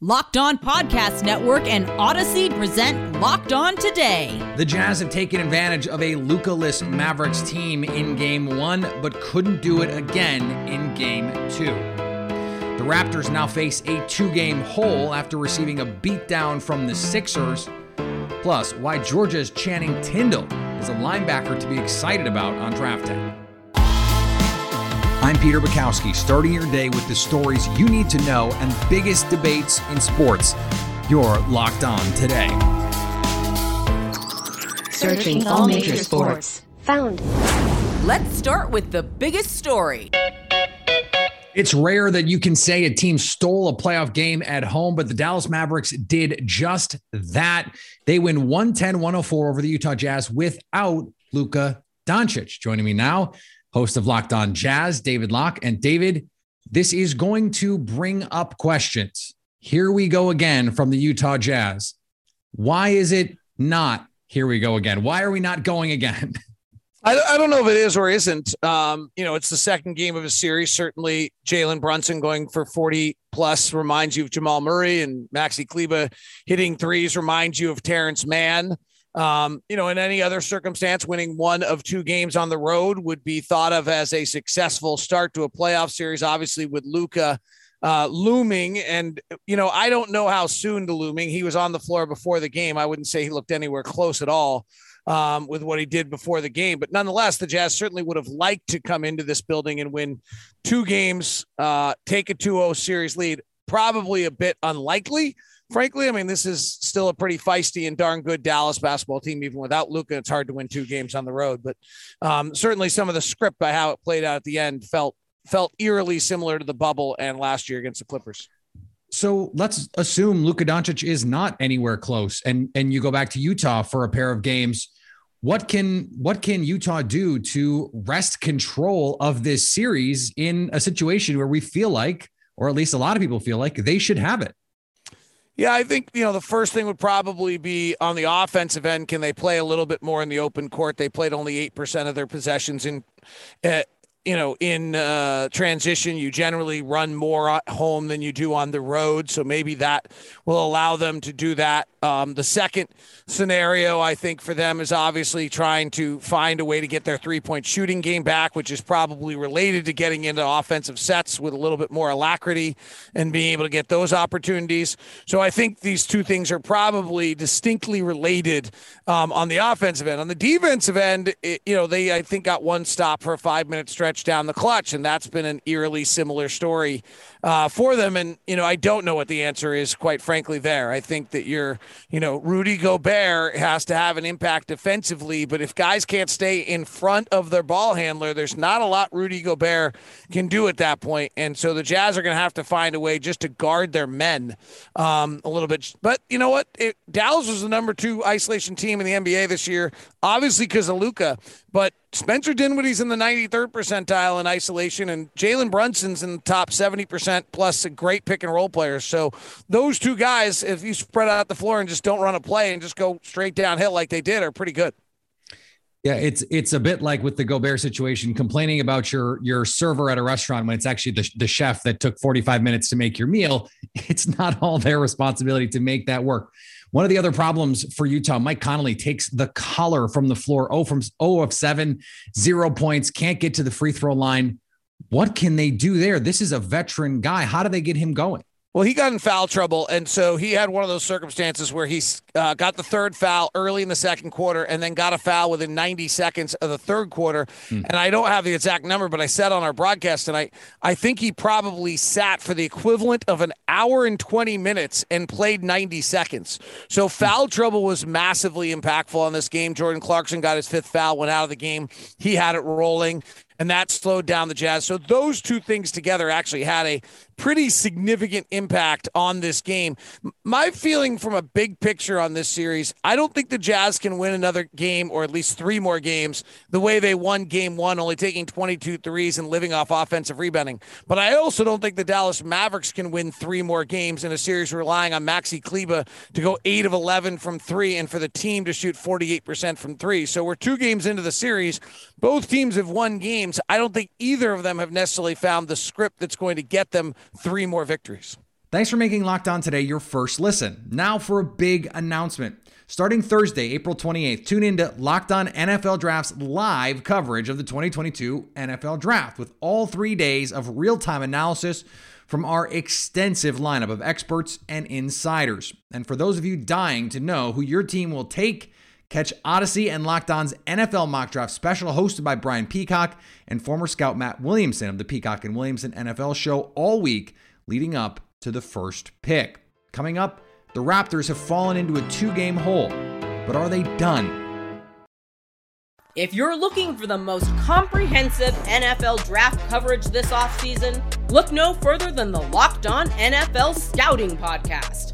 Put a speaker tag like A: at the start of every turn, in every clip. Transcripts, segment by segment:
A: Locked On Podcast Network and Odyssey present Locked On Today.
B: The Jazz have taken advantage of a Luka-less Mavericks team in game one, but couldn't do it again in game two. The Raptors now face a two game hole after receiving a beatdown from the Sixers. Plus, why Georgia's Channing Tindall is a linebacker to be excited about on draft day. I'm Peter Bukowski, starting your day with the stories you need to know and biggest debates in sports. You're locked on today.
C: Searching all major sports. Found.
A: Let's start with the biggest story.
B: It's rare that you can say a team stole a playoff game at home, but the Dallas Mavericks did just that. They win 110 104 over the Utah Jazz without Luka Doncic. Joining me now, host of Locked On Jazz, David Locke. And David, this is going to bring up questions. Here we go again from the Utah Jazz. Why is it not here we go again? Why are we not going again?
D: I, I don't know if it is or isn't. Um, you know, it's the second game of a series. Certainly, Jalen Brunson going for 40 plus reminds you of Jamal Murray, and Maxi Kleber hitting threes reminds you of Terance Mann. Um, you know, in any other circumstance, winning one of two games on the road would be thought of as a successful start to a playoff series. Obviously, with Luka uh, looming, and you know, I don't know how soon to looming. He was on the floor before the game. I wouldn't say he looked anywhere close at all um, with what he did before the game, but nonetheless, the Jazz certainly would have liked to come into this building and win two games, uh, take a 2-0 series lead. Probably a bit unlikely frankly, I mean, this is still a pretty feisty and darn good Dallas basketball team. Even without Luka, it's hard to win two games on the road. But um, certainly, some of the script by how it played out at the end felt felt eerily similar to the bubble and last year against the Clippers.
B: So let's assume Luka Doncic is not anywhere close, and and you go back to Utah for a pair of games. What can what can Utah do to wrest control of this series in a situation where we feel like, or at least a lot of people feel like, they should have it?
D: Yeah, I think you know the first thing would probably be on the offensive end. Can they play a little bit more in the open court? They played only eight percent of their possessions in uh, you know, in uh, transition, you generally run more at home than you do on the road. So maybe that will allow them to do that. Um, the second scenario, I think, for them is obviously trying to find a way to get their three point shooting game back, which is probably related to getting into offensive sets with a little bit more alacrity and being able to get those opportunities. So I think these two things are probably distinctly related um, on the offensive end. On the defensive end, it, you know, they, I think, got one stop for a five minute stretch down the clutch. And that's been an eerily similar story uh, for them. And, you know, I don't know what the answer is, quite frankly, there. I think that you're, you know, Rudy Gobert has to have an impact defensively. But if guys can't stay in front of their ball handler, there's not a lot Rudy Gobert can do at that point. And so the Jazz are going to have to find a way just to guard their men um, a little bit. But you know what? It, Dallas was the number two isolation team in the NBA this year, obviously because of Luka. But Spencer Dinwiddie's in the 93rd percentile in isolation, and Jalen Brunson's in the top 70% plus a great pick and roll player. So those two guys, if you spread out the floor and just don't run a play and just go straight downhill like they did, are pretty good.
B: Yeah, it's it's a bit like with the Gobert situation, complaining about your your server at a restaurant when it's actually the, the chef that took 45 minutes to make your meal. It's not all their responsibility to make that work. One of the other problems for Utah, Mike Conley takes the collar from the floor. Oh, from 0 of 7, zero points, can't get to the free throw line. What can they do there? This is a veteran guy. How do they get him going?
D: Well, he got in foul trouble, and so he had one of those circumstances where he uh, got the third foul early in the second quarter, and then got a foul within 90 seconds of the third quarter. Mm. And I don't have the exact number, but I said on our broadcast tonight, I think he probably sat for the equivalent of an hour and 20 minutes and played 90 seconds. So foul trouble was massively impactful on this game. Jordan Clarkson got his fifth foul, went out of the game. He had it rolling and that slowed down the Jazz. So those two things together actually had a pretty significant impact on this game. My feeling from a big picture on this series, I don't think the Jazz can win another game or at least three more games the way they won game one, only taking 22 threes and living off offensive rebounding. But I also don't think the Dallas Mavericks can win three more games in a series relying on Maxi Kleber to go eight of 11 from three and for the team to shoot 48% from three. So we're two games into the series. Both teams have won games. I don't think either of them have necessarily found the script that's going to get them three more victories.
B: Thanks for making Locked On today your first listen. Now for a big announcement. Starting Thursday, April 28th, tune in to Locked On NFL Draft's live coverage of the 2022 NFL Draft with all three days of real time analysis from our extensive lineup of experts and insiders. And for those of you dying to know who your team will take, catch Odyssey and Locked On's NFL Mock Draft special hosted by Brian Peacock and former scout Matt Williamson of the Peacock and Williamson NFL show all week leading up to the first pick. Coming up, the Raptors have fallen into a two game hole, but are they done?
A: If you're looking for the most comprehensive NFL draft coverage this offseason, look no further than the Locked On NFL Scouting Podcast.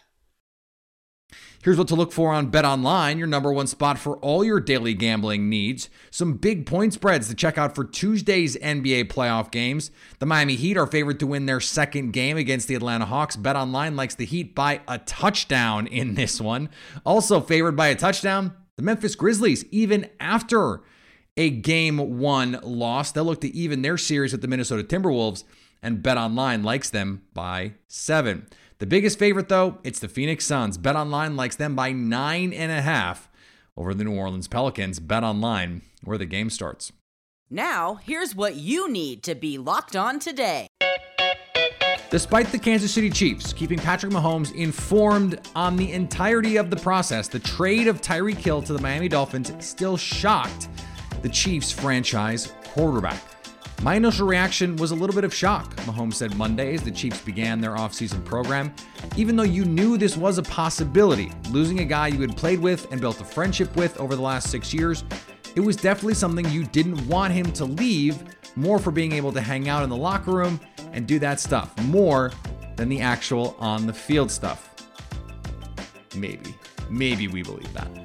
B: Here's what to look for on Bet Online, your number one spot for all your daily gambling needs. Some big point spreads to check out for Tuesday's NBA playoff games. The Miami Heat are favored to win their second game against the Atlanta Hawks. Bet Online likes the Heat by a touchdown in this one. Also favored by a touchdown, the Memphis Grizzlies, even after a game one loss. They'll look to even their series with the Minnesota Timberwolves, and Bet Online likes them by seven. The biggest favorite, though, it's the Phoenix Suns. Bet Online likes them by nine and a half over the New Orleans Pelicans. Bet Online, where the game starts.
A: Now, here's what you need to be locked on today.
B: Despite the Kansas City Chiefs keeping Patrick Mahomes informed on the entirety of the process, the trade of Tyreek Hill to the Miami Dolphins still shocked the Chiefs franchise quarterback. My initial reaction was a little bit of shock, Mahomes said Monday as the Chiefs began their offseason program. Even though you knew this was a possibility, losing a guy you had played with and built a friendship with over the last six years, it was definitely something you didn't want him to leave, more for being able to hang out in the locker room and do that stuff, more than the actual on the field stuff. Maybe. Maybe we believe that.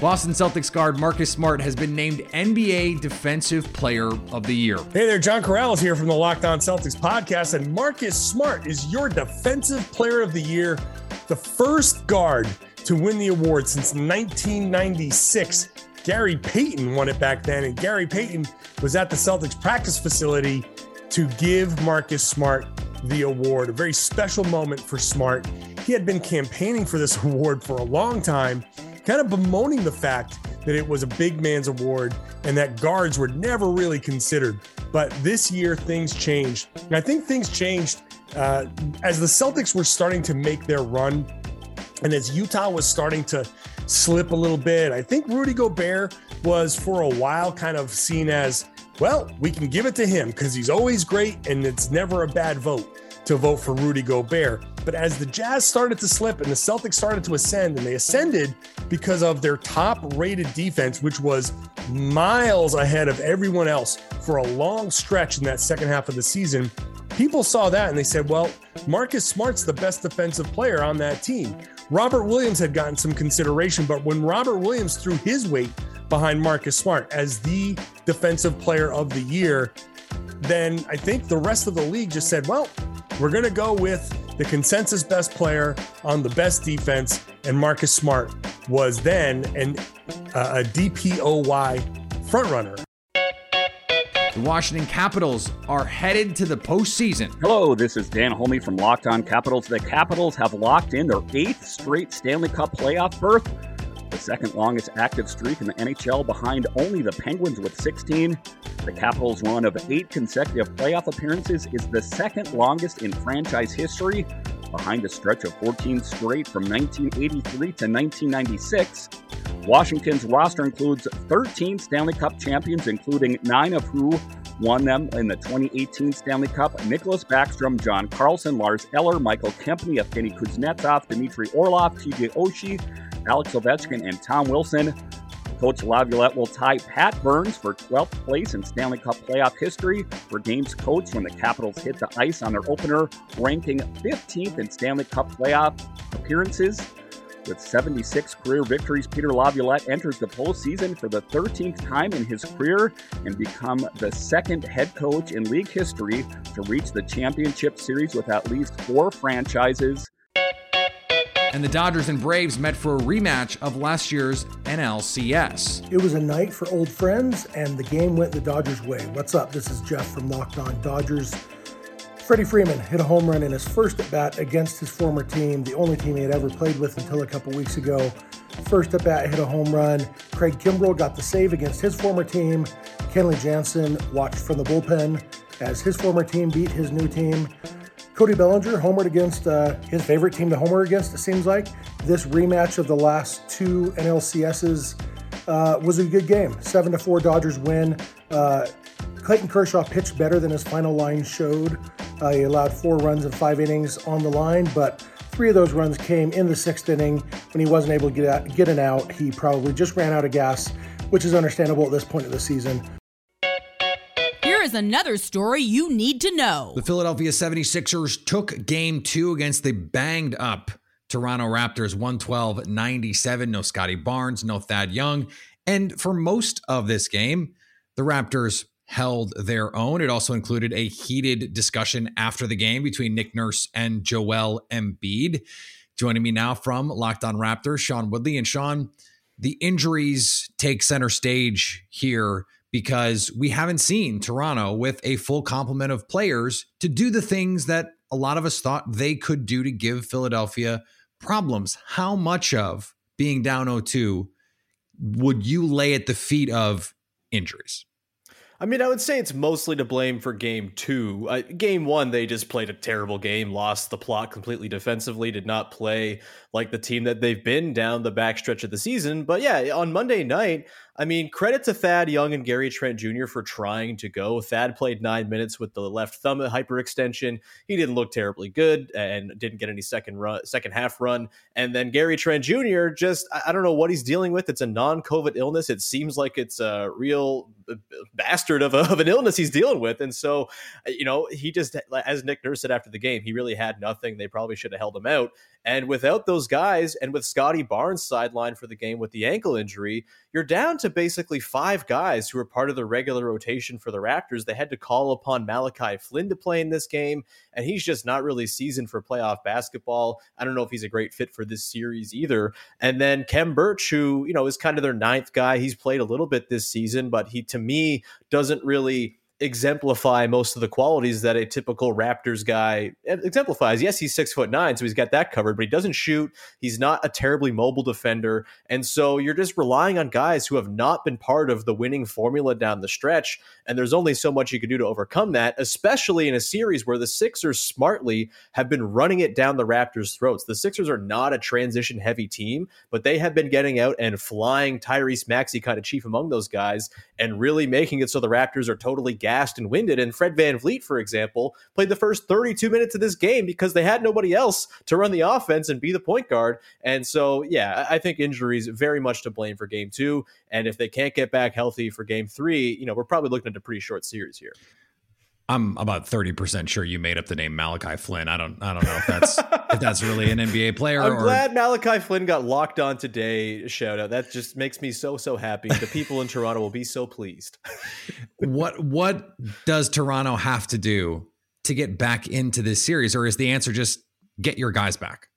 B: Boston Celtics guard Marcus Smart has been named NBA Defensive Player of the Year.
E: Hey there, John Karalis here from the Locked On Celtics podcast, and Marcus Smart is your Defensive Player of the Year, the first guard to win the award since 1996. Gary Payton won it back then, and Gary Payton was at the Celtics practice facility to give Marcus Smart the award. A very special moment for Smart. He had been campaigning for this award for a long time kind of bemoaning the fact that it was a big man's award and that guards were never really considered. But this year, things changed. And I think things changed uh, as the Celtics were starting to make their run and as Utah was starting to slip a little bit. I think Rudy Gobert was for a while kind of seen as, well, we can give it to him because he's always great and it's never a bad vote to vote for Rudy Gobert. But as the Jazz started to slip and the Celtics started to ascend, and they ascended because of their top rated defense, which was miles ahead of everyone else for a long stretch in that second half of the season, people saw that and they said, well, Marcus Smart's the best defensive player on that team. Robert Williams had gotten some consideration, but when Robert Williams threw his weight behind Marcus Smart as the defensive player of the year, then I think the rest of the league just said, well, we're going to go with the consensus best player on the best defense, and Marcus Smart was then an, uh, a DPOY frontrunner.
B: The Washington Capitals are headed to the postseason.
F: Hello, this is Dan Holme from Locked On Capitals. The Capitals have locked in their eighth straight Stanley Cup playoff berth the second longest active streak in the NHL behind only the Penguins with 16. The Capitals' run of eight consecutive playoff appearances is the second longest in franchise history, behind a stretch of 14 straight from 1983 to 1996. Washington's roster includes 13 Stanley Cup champions, including nine of who won them in the 2018 Stanley Cup. Nicklas Backstrom, John Carlson, Lars Eller, Michael Kempny, Evgeny Kuznetsov, Dmitry Orlov, TJ Oshie, Alex Ovechkin, and Tom Wilson. Coach Laviolette will tie Pat Burns for 12th place in Stanley Cup playoff history for games coached when the Capitals hit the ice on their opener, ranking 15th in Stanley Cup playoff appearances. With 76 career victories, Peter Laviolette enters the postseason for the 13th time in his career and become the second head coach in league history to reach the championship series with at least four franchises.
B: And the Dodgers and Braves met for a rematch of last year's NLCS.
G: It was a night for old friends, and the game went the Dodgers' way. What's up? This is Jeff from Locked On Dodgers. Freddie Freeman hit a home run in his first at bat against his former team, the only team he had ever played with until a couple weeks ago. First at bat hit a home run. Craig Kimbrel got the save against his former team. Kenley Jansen watched from the bullpen as his former team beat his new team. Cody Bellinger homered against uh, his favorite team to homer against, it seems like. This rematch of the last two NLCSs uh, was a good game. 7 to 4 Dodgers win. Uh, Clayton Kershaw pitched better than his final line showed. Uh, he allowed four runs in five innings on the line, but three of those runs came in the sixth inning when he wasn't able to get, out, get an out. He probably just ran out of gas, which is understandable at this point of the season.
H: Is another story you need to know.
B: The Philadelphia 76ers took game two against the banged up Toronto Raptors 112 97. No Scottie Barnes, no Thad Young. And for most of this game, the Raptors held their own. It also included a heated discussion after the game between Nick Nurse and Joel Embiid. Joining me now from Locked On Raptors, Sean Woodley. And Sean, the injuries take center stage here because we haven't seen Toronto with a full complement of players to do the things that a lot of us thought they could do to give Philadelphia problems. How much of being down 0 2 would you lay at the feet of injuries?
I: I mean, I would say it's mostly to blame for game two. Uh, game one, they just played a terrible game, lost the plot completely defensively, did not play like the team that they've been down the backstretch of the season. But yeah, on Monday night, I mean, credit to Thad Young and Gary Trent Jr. for trying to go. Thad played nine minutes with the left thumb hyperextension. He didn't look terribly good and didn't get any second run, second half run. And then Gary Trent Jr. just I don't know what he's dealing with. It's a non-COVID illness. It seems like it's a real bastard of, a, of an illness he's dealing with. And so, uh, you know, he just as Nick Nurse said after the game, he really had nothing. They probably should have held him out. And without those guys, and with Scottie Barnes sidelined for the game with the ankle injury, you're down to basically five guys who are part of the regular rotation for the Raptors. They had to call upon Malachi Flynn to play in this game, and he's just not really seasoned for playoff basketball. I don't know if he's a great fit for this series either. And then Khem Birch, who, you know, is kind of their ninth guy. He's played a little bit this season, but he, to me, doesn't really exemplify most of the qualities that a typical Raptors guy exemplifies. Yes, he's six foot nine, so he's got that covered, but he doesn't shoot. He's not a terribly mobile defender. And so you're just relying on guys who have not been part of the winning formula down the stretch. And there's only so much you can do to overcome that, especially in a series where the Sixers smartly have been running it down the Raptors' throats. The Sixers are not a transition heavy team, but they have been getting out and flying Tyrese Maxey kind of chief among those guys and really making it so the Raptors are totally gassed and winded. And Fred Van VanVleet, for example, played the first 32 minutes of this game because they had nobody else to run the offense and be the point guard. And so, yeah, I think injuries very much to blame for game two. And if they can't get back healthy for game three, you know, we're probably looking at a pretty short series here.
B: I'm about 30% sure you made up the name Malachi Flynn. I don't I don't know if that's if that's really an NBA player
I: I'm
B: or
I: glad Malachi Flynn got locked on today. Shout out. That just makes me so so happy. The people in Toronto will be so pleased.
B: what what does Toronto have to do to get back into this series or is the answer just get your guys back?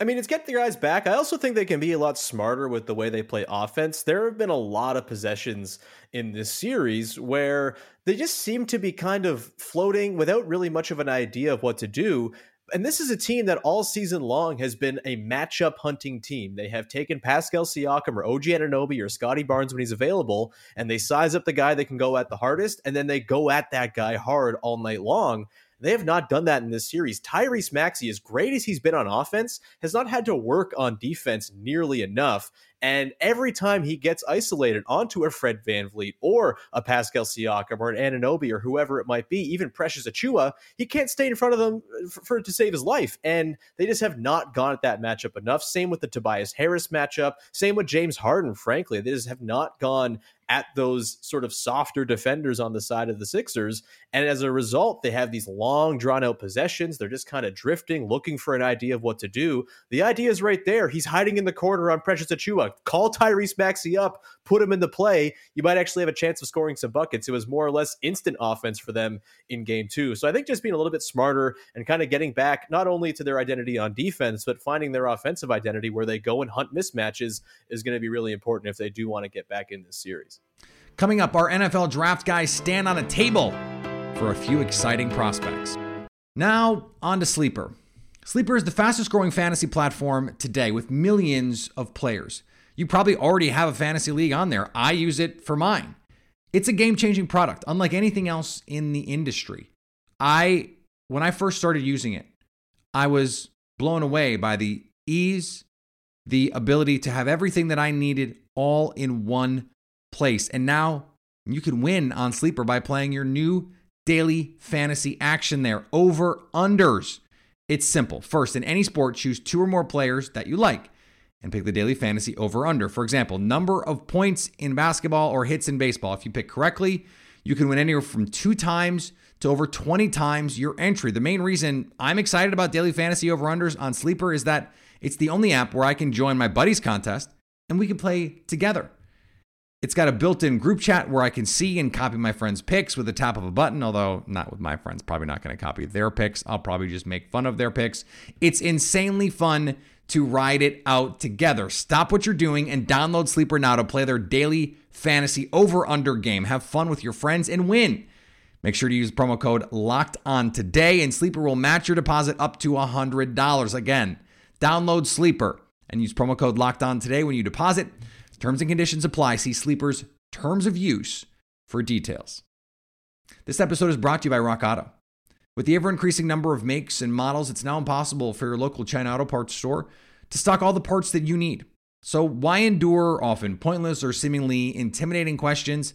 I: I mean, it's get the guys back. I also think they can be a lot smarter with the way they play offense. There have been a lot of possessions in this series where they just seem to be kind of floating without really much of an idea of what to do. And this is a team that all season long has been a matchup hunting team. They have taken Pascal Siakam or OG Anunoby or Scottie Barnes when he's available, and they size up the guy that can go at the hardest, and then they go at that guy hard all night long. They have not done that in this series. Tyrese Maxey, as great as he's been on offense, has not had to work on defense nearly enough. And every time he gets isolated onto a Fred VanVleet or a Pascal Siakam or an Anunoby or whoever it might be, even Precious Achiuwa, he can't stay in front of them uh, for, for to save his life. And they just have not gone at that matchup enough. Same with the Tobias Harris matchup. Same with James Harden, frankly. They just have not gone at those sort of softer defenders on the side of the Sixers. And as a result, they have these long, drawn out possessions. They're just kind of drifting, looking for an idea of what to do. The idea is right there. He's hiding in the corner on Precious Achiuwa. Call Tyrese Maxey up, put him in the play. You might actually have a chance of scoring some buckets. It was more or less instant offense for them in game two. So I think just being a little bit smarter and kind of getting back not only to their identity on defense, but finding their offensive identity where they go and hunt mismatches is going to be really important if they do want to get back in this series.
B: Coming up, our NFL draft guys stand on a table for a few exciting prospects. Now, on to Sleeper. Sleeper is the fastest growing fantasy platform today with millions of players. You probably already have a fantasy league on there. I use it for mine. It's a game changing product, unlike anything else in the industry. I, when I first started using it, I was blown away by the ease, the ability to have everything that I needed all in one place. And now you can win on Sleeper by playing your new daily fantasy action there. Over unders. It's simple. First, in any sport, choose two or more players that you like and pick the daily fantasy over under. For example, number of points in basketball or hits in baseball. If you pick correctly, you can win anywhere from two times to over 20 times your entry. The main reason I'm excited about daily fantasy over unders on Sleeper is that it's the only app where I can join my buddies contest and we can play together. It's got a built in group chat where I can see and copy my friends' picks with the tap of a button, although not with my friends. Probably not going to copy their picks. I'll probably just make fun of their picks. It's insanely fun to ride it out together. Stop what you're doing and download Sleeper now to play their daily fantasy over under game. Have fun with your friends and win. Make sure to use promo code locked on today, and Sleeper will match your deposit up to $100. Again, download Sleeper and use promo code locked on today when you deposit. Terms and conditions apply. See Sleeper's terms of use for details. This episode is brought to you by Rock Auto. With the ever increasing number of makes and models, it's now impossible for your local China Auto Parts store to stock all the parts that you need. So, why endure often pointless or seemingly intimidating questions?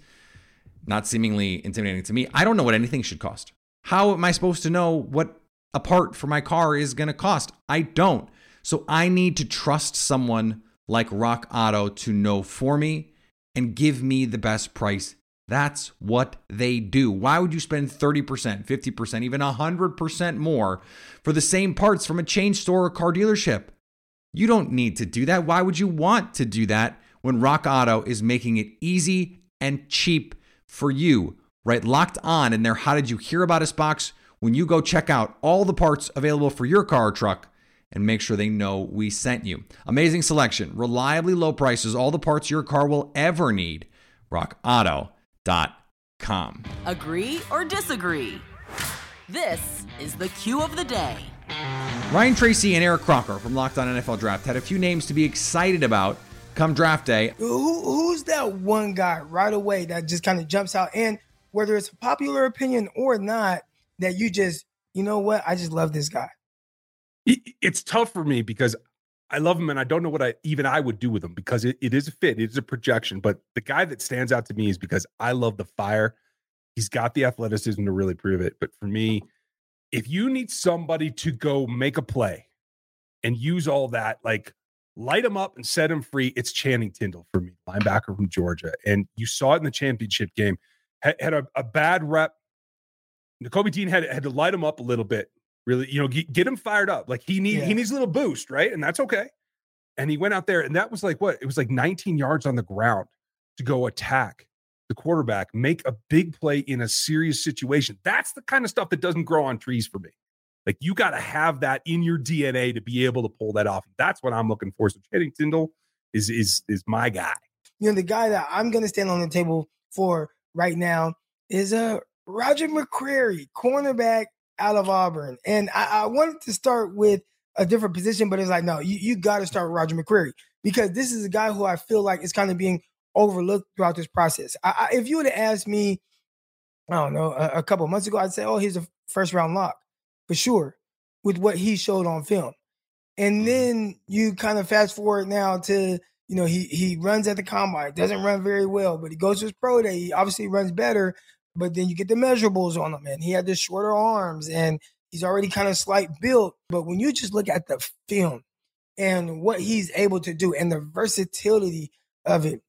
B: Not seemingly intimidating to me. I don't know what anything should cost. How am I supposed to know what a part for my car is going to cost? I don't. So, I need to trust someone like Rock Auto to know for me and give me the best price. That's what they do. Why would you spend 30%, 50%, even 100% more for the same parts from a chain store or car dealership? You don't need to do that. Why would you want to do that when Rock Auto is making it easy and cheap for you? Write, locked on in their How Did You Hear About Us box when you go check out all the parts available for your car or truck and make sure they know we sent you. Amazing selection, reliably low prices, all the parts your car will ever need. RockAuto.com.
H: Agree or disagree? This is the cue of the day.
B: Ryan Tracy and Eric Crocker from Locked On NFL Draft had a few names to be excited about come draft day.
J: Who, who's that one guy right away that just kind of jumps out? And whether it's a popular opinion or not, that you just, you know what? I just love this guy.
E: It's tough for me because I love him and I don't know what I even I would do with him because it, it is a fit, it is a projection. But the guy that stands out to me is because I love the fire. He's got the athleticism to really prove it. But for me, if you need somebody to go make a play and use all that, like light him up and set him free, it's Channing Tindall for me, linebacker from Georgia. And you saw it in the championship game. Had, had a, a, bad rep. Nakobe Dean had, had to light him up a little bit really, you know, get, get him fired up. Like he needs yeah. he needs a little boost, right? And that's okay. And he went out there, and that was like what? It was like 19 yards on the ground to go attack the quarterback, make a big play in a serious situation. That's the kind of stuff that doesn't grow on trees for me. Like you got to have that in your DNA to be able to pull that off. That's what I'm looking for. So Channing Tindall is is is my guy.
J: You know, the guy that I'm going to stand on the table for right now is uh Roger McCreary, cornerback out of Auburn. And I, I wanted to start with a different position, but it's like, no, you, you got to start with Roger McCreary because this is a guy who I feel like is kind of being overlooked throughout this process. I, I, if you would have asked me, I don't know, a, a couple months ago, I'd say, oh, he's a first round lock for sure with what he showed on film. And mm-hmm. then you kind of fast forward now to, you know, he he runs at the combine, doesn't run very well, but he goes to his pro day. He obviously runs better, but then you get the measurables on him, and he had the shorter arms, and he's already kind of slight built. But when you just look at the film and what he's able to do and the versatility of it,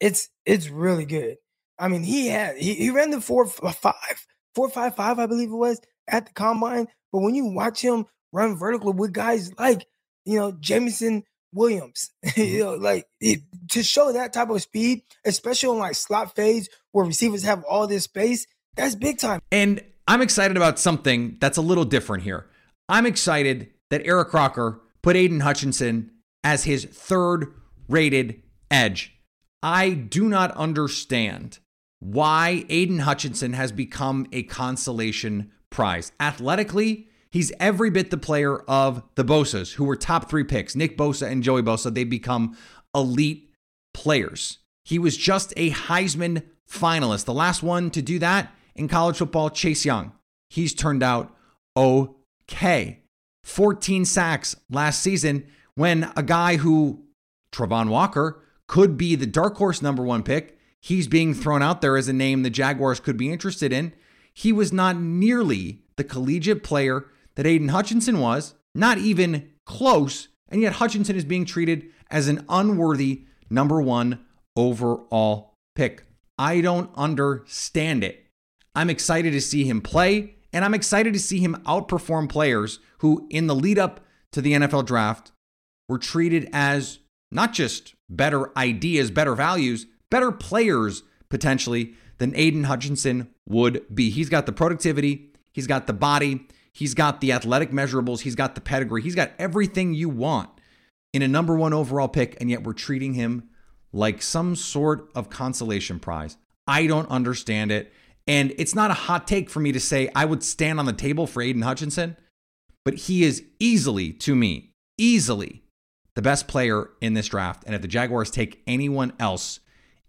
J: it's it's really good. I mean, he had he, he ran the four uh, five, four five five, I believe it was at the combine. But when you watch him run vertical with guys like you know Jameson Williams, you mm-hmm. know, like it, to show that type of speed, especially on like slot fades where receivers have all this space, that's big time.
B: And I'm excited about something that's a little different here. I'm excited that Eric Crocker put Aidan Hutchinson as his third rated edge. I do not understand why Aidan Hutchinson has become a consolation prize. Athletically, he's every bit the player of the Bosas, who were top three picks Nick Bosa and Joey Bosa. They become elite players. He was just a Heisman finalist. The last one to do that in college football, Chase Young. He's turned out okay. 14 sacks last season when a guy who, Travon Walker, could be the dark horse number one pick. He's being thrown out there as a name the Jaguars could be interested in. He was not nearly the collegiate player that Aidan Hutchinson was, not even close. And yet Hutchinson is being treated as an unworthy number one overall pick. I don't understand it. I'm excited to see him play, and I'm excited to see him outperform players who, in the lead up to the NFL draft, were treated as not just better ideas, better values, better players potentially than Aidan Hutchinson would be. He's got the productivity, he's got the body, he's got the athletic measurables, he's got the pedigree, he's got everything you want in a number one overall pick, and yet we're treating him like some sort of consolation prize. I don't understand it. And it's not a hot take for me to say I would stand on the table for Aidan Hutchinson, but he is easily, to me, easily the best player in this draft. And if the Jaguars take anyone else,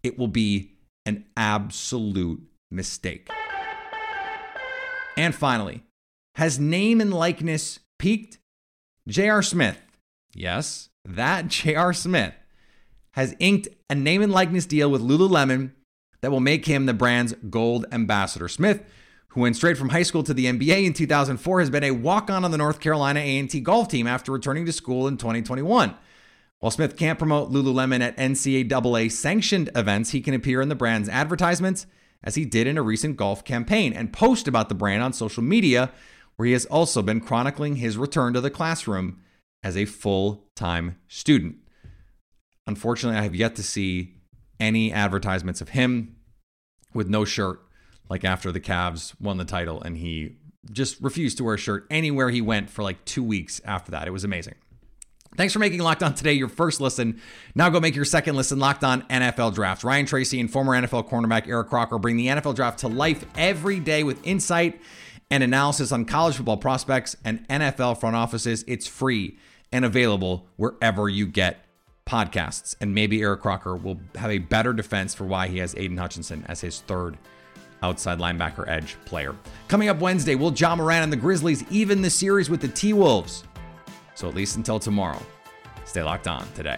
B: it will be an absolute mistake. And finally, has name and likeness peaked? J.R. Smith. Yes, that J.R. Smith has inked a name and likeness deal with Lululemon that will make him the brand's gold ambassador. Smith, who went straight from high school to the NBA in 2004, has been a walk-on on the North Carolina A&T golf team after returning to school in 2021. While Smith can't promote Lululemon at NCAA sanctioned events, he can appear in the brand's advertisements, as he did in a recent golf campaign, and post about the brand on social media, where he has also been chronicling his return to the classroom as a full time student. Unfortunately, I have yet to see any advertisements of him with no shirt, like after the Cavs won the title, and he just refused to wear a shirt anywhere he went for like two weeks after that. It was amazing. Thanks for making Locked On today your first listen. Now go make your second listen Locked On NFL Draft. Ryan Tracy and former NFL cornerback Eric Crocker bring the NFL Draft to life every day with insight and analysis on college football prospects and NFL front offices. It's free and available wherever you get podcasts. And maybe Eric Crocker will have a better defense for why he has Aidan Hutchinson as his third outside linebacker edge player. Coming up Wednesday, will Ja Morant and the Grizzlies even the series with the T Wolves? So at least until tomorrow, stay locked on today.